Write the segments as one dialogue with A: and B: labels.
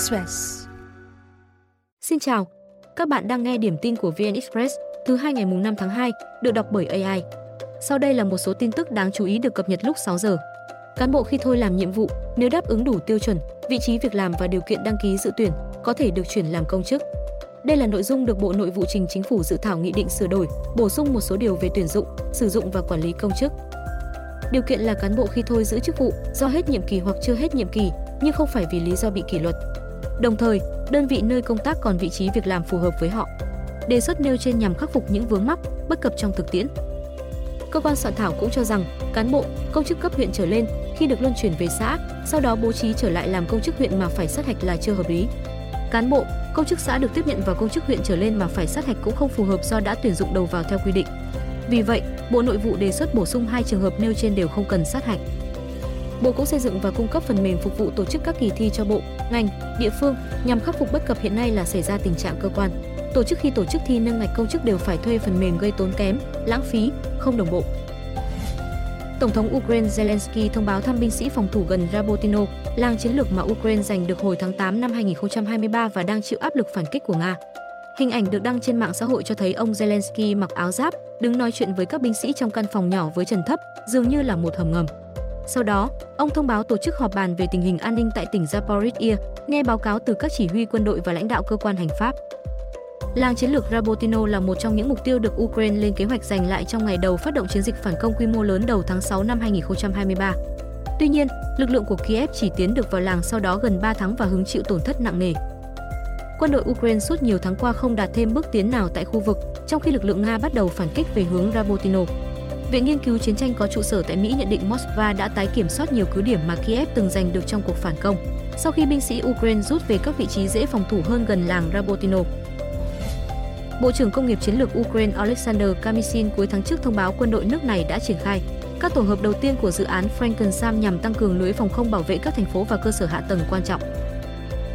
A: Express. Xin chào, các bạn đang nghe điểm tin của VN Express thứ hai ngày mùng 5 tháng 2, được đọc bởi AI. Sau đây là một số tin tức đáng chú ý được cập nhật lúc 6 giờ. Cán bộ khi thôi làm nhiệm vụ, nếu đáp ứng đủ tiêu chuẩn, vị trí việc làm và điều kiện đăng ký dự tuyển, có thể được chuyển làm công chức. Đây là nội dung được Bộ Nội vụ trình Chính phủ dự thảo nghị định sửa đổi, bổ sung một số điều về tuyển dụng, sử dụng và quản lý công chức. Điều kiện là cán bộ khi thôi giữ chức vụ do hết nhiệm kỳ hoặc chưa hết nhiệm kỳ, nhưng không phải vì lý do bị kỷ luật. Đồng thời, đơn vị nơi công tác còn vị trí việc làm phù hợp với họ. Đề xuất nêu trên nhằm khắc phục những vướng mắc, bất cập trong thực tiễn. Cơ quan soạn thảo cũng cho rằng, cán bộ, công chức cấp huyện trở lên khi được luân chuyển về xã, sau đó bố trí trở lại làm công chức huyện mà phải sát hạch là chưa hợp lý. Cán bộ, công chức xã được tiếp nhận vào công chức huyện trở lên mà phải sát hạch cũng không phù hợp do đã tuyển dụng đầu vào theo quy định. Vì vậy, Bộ Nội vụ đề xuất bổ sung hai trường hợp nêu trên đều không cần sát hạch. Bộ cũng xây dựng và cung cấp phần mềm phục vụ tổ chức các kỳ thi cho bộ, ngành, địa phương nhằm khắc phục bất cập hiện nay là xảy ra tình trạng cơ quan tổ chức khi tổ chức thi nâng ngạch công chức đều phải thuê phần mềm gây tốn kém, lãng phí, không đồng bộ. Tổng thống Ukraine Zelensky thông báo thăm binh sĩ phòng thủ gần Rabotino, làng chiến lược mà Ukraine giành được hồi tháng 8 năm 2023 và đang chịu áp lực phản kích của Nga. Hình ảnh được đăng trên mạng xã hội cho thấy ông Zelensky mặc áo giáp, đứng nói chuyện với các binh sĩ trong căn phòng nhỏ với trần thấp, dường như là một hầm ngầm. Sau đó, ông thông báo tổ chức họp bàn về tình hình an ninh tại tỉnh Zaporizhia, nghe báo cáo từ các chỉ huy quân đội và lãnh đạo cơ quan hành pháp. Làng chiến lược Rabotino là một trong những mục tiêu được Ukraine lên kế hoạch giành lại trong ngày đầu phát động chiến dịch phản công quy mô lớn đầu tháng 6 năm 2023. Tuy nhiên, lực lượng của Kiev chỉ tiến được vào làng sau đó gần 3 tháng và hứng chịu tổn thất nặng nề. Quân đội Ukraine suốt nhiều tháng qua không đạt thêm bước tiến nào tại khu vực, trong khi lực lượng Nga bắt đầu phản kích về hướng Rabotino. Viện nghiên cứu chiến tranh có trụ sở tại Mỹ nhận định Moscow đã tái kiểm soát nhiều cứ điểm mà Kiev từng giành được trong cuộc phản công, sau khi binh sĩ Ukraine rút về các vị trí dễ phòng thủ hơn gần làng Rabotino. Bộ trưởng Công nghiệp Chiến lược Ukraine Alexander Kamishin cuối tháng trước thông báo quân đội nước này đã triển khai các tổ hợp đầu tiên của dự án Frankensam nhằm tăng cường lưới phòng không bảo vệ các thành phố và cơ sở hạ tầng quan trọng.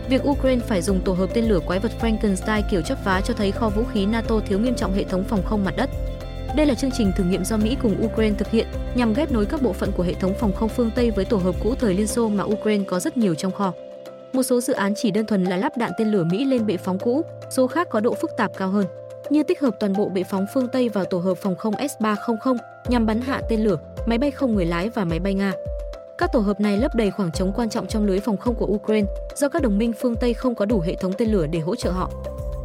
A: Việc Ukraine phải dùng tổ hợp tên lửa quái vật Frankenstein kiểu chấp vá cho thấy kho vũ khí NATO thiếu nghiêm trọng hệ thống phòng không mặt đất. Đây là chương trình thử nghiệm do Mỹ cùng Ukraine thực hiện nhằm ghép nối các bộ phận của hệ thống phòng không phương Tây với tổ hợp cũ thời Liên Xô mà Ukraine có rất nhiều trong kho. Một số dự án chỉ đơn thuần là lắp đạn tên lửa Mỹ lên bệ phóng cũ, số khác có độ phức tạp cao hơn, như tích hợp toàn bộ bệ phóng phương Tây vào tổ hợp phòng không S-300 nhằm bắn hạ tên lửa, máy bay không người lái và máy bay Nga. Các tổ hợp này lấp đầy khoảng trống quan trọng trong lưới phòng không của Ukraine do các đồng minh phương Tây không có đủ hệ thống tên lửa để hỗ trợ họ.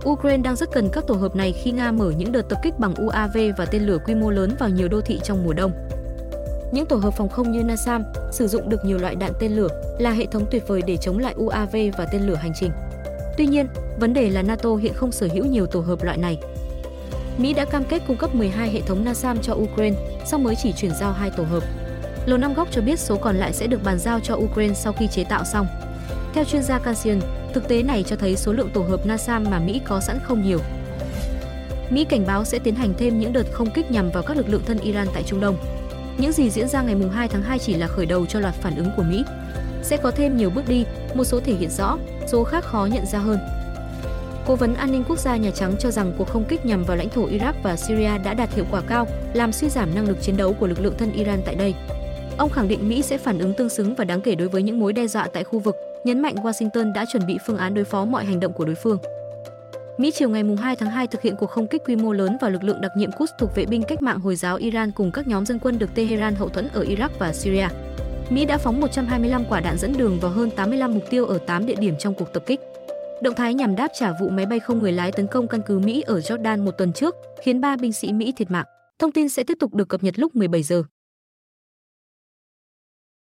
A: Ukraine đang rất cần các tổ hợp này khi Nga mở những đợt tập kích bằng UAV và tên lửa quy mô lớn vào nhiều đô thị trong mùa đông. Những tổ hợp phòng không như NASAM sử dụng được nhiều loại đạn tên lửa là hệ thống tuyệt vời để chống lại UAV và tên lửa hành trình. Tuy nhiên, vấn đề là NATO hiện không sở hữu nhiều tổ hợp loại này. Mỹ đã cam kết cung cấp 12 hệ thống NASAM cho Ukraine, song mới chỉ chuyển giao hai tổ hợp. Lầu Năm Góc cho biết số còn lại sẽ được bàn giao cho Ukraine sau khi chế tạo xong. Theo chuyên gia Kansian, thực tế này cho thấy số lượng tổ hợp NASAM mà Mỹ có sẵn không nhiều. Mỹ cảnh báo sẽ tiến hành thêm những đợt không kích nhằm vào các lực lượng thân Iran tại Trung Đông. Những gì diễn ra ngày 2 tháng 2 chỉ là khởi đầu cho loạt phản ứng của Mỹ. Sẽ có thêm nhiều bước đi, một số thể hiện rõ, số khác khó nhận ra hơn. Cố vấn an ninh quốc gia Nhà Trắng cho rằng cuộc không kích nhằm vào lãnh thổ Iraq và Syria đã đạt hiệu quả cao, làm suy giảm năng lực chiến đấu của lực lượng thân Iran tại đây. Ông khẳng định Mỹ sẽ phản ứng tương xứng và đáng kể đối với những mối đe dọa tại khu vực, nhấn mạnh Washington đã chuẩn bị phương án đối phó mọi hành động của đối phương. Mỹ chiều ngày 2 tháng 2 thực hiện cuộc không kích quy mô lớn vào lực lượng đặc nhiệm Quds thuộc vệ binh cách mạng Hồi giáo Iran cùng các nhóm dân quân được Tehran hậu thuẫn ở Iraq và Syria. Mỹ đã phóng 125 quả đạn dẫn đường vào hơn 85 mục tiêu ở 8 địa điểm trong cuộc tập kích. Động thái nhằm đáp trả vụ máy bay không người lái tấn công căn cứ Mỹ ở Jordan một tuần trước, khiến 3 binh sĩ Mỹ thiệt mạng. Thông tin sẽ tiếp tục được cập nhật lúc 17 giờ.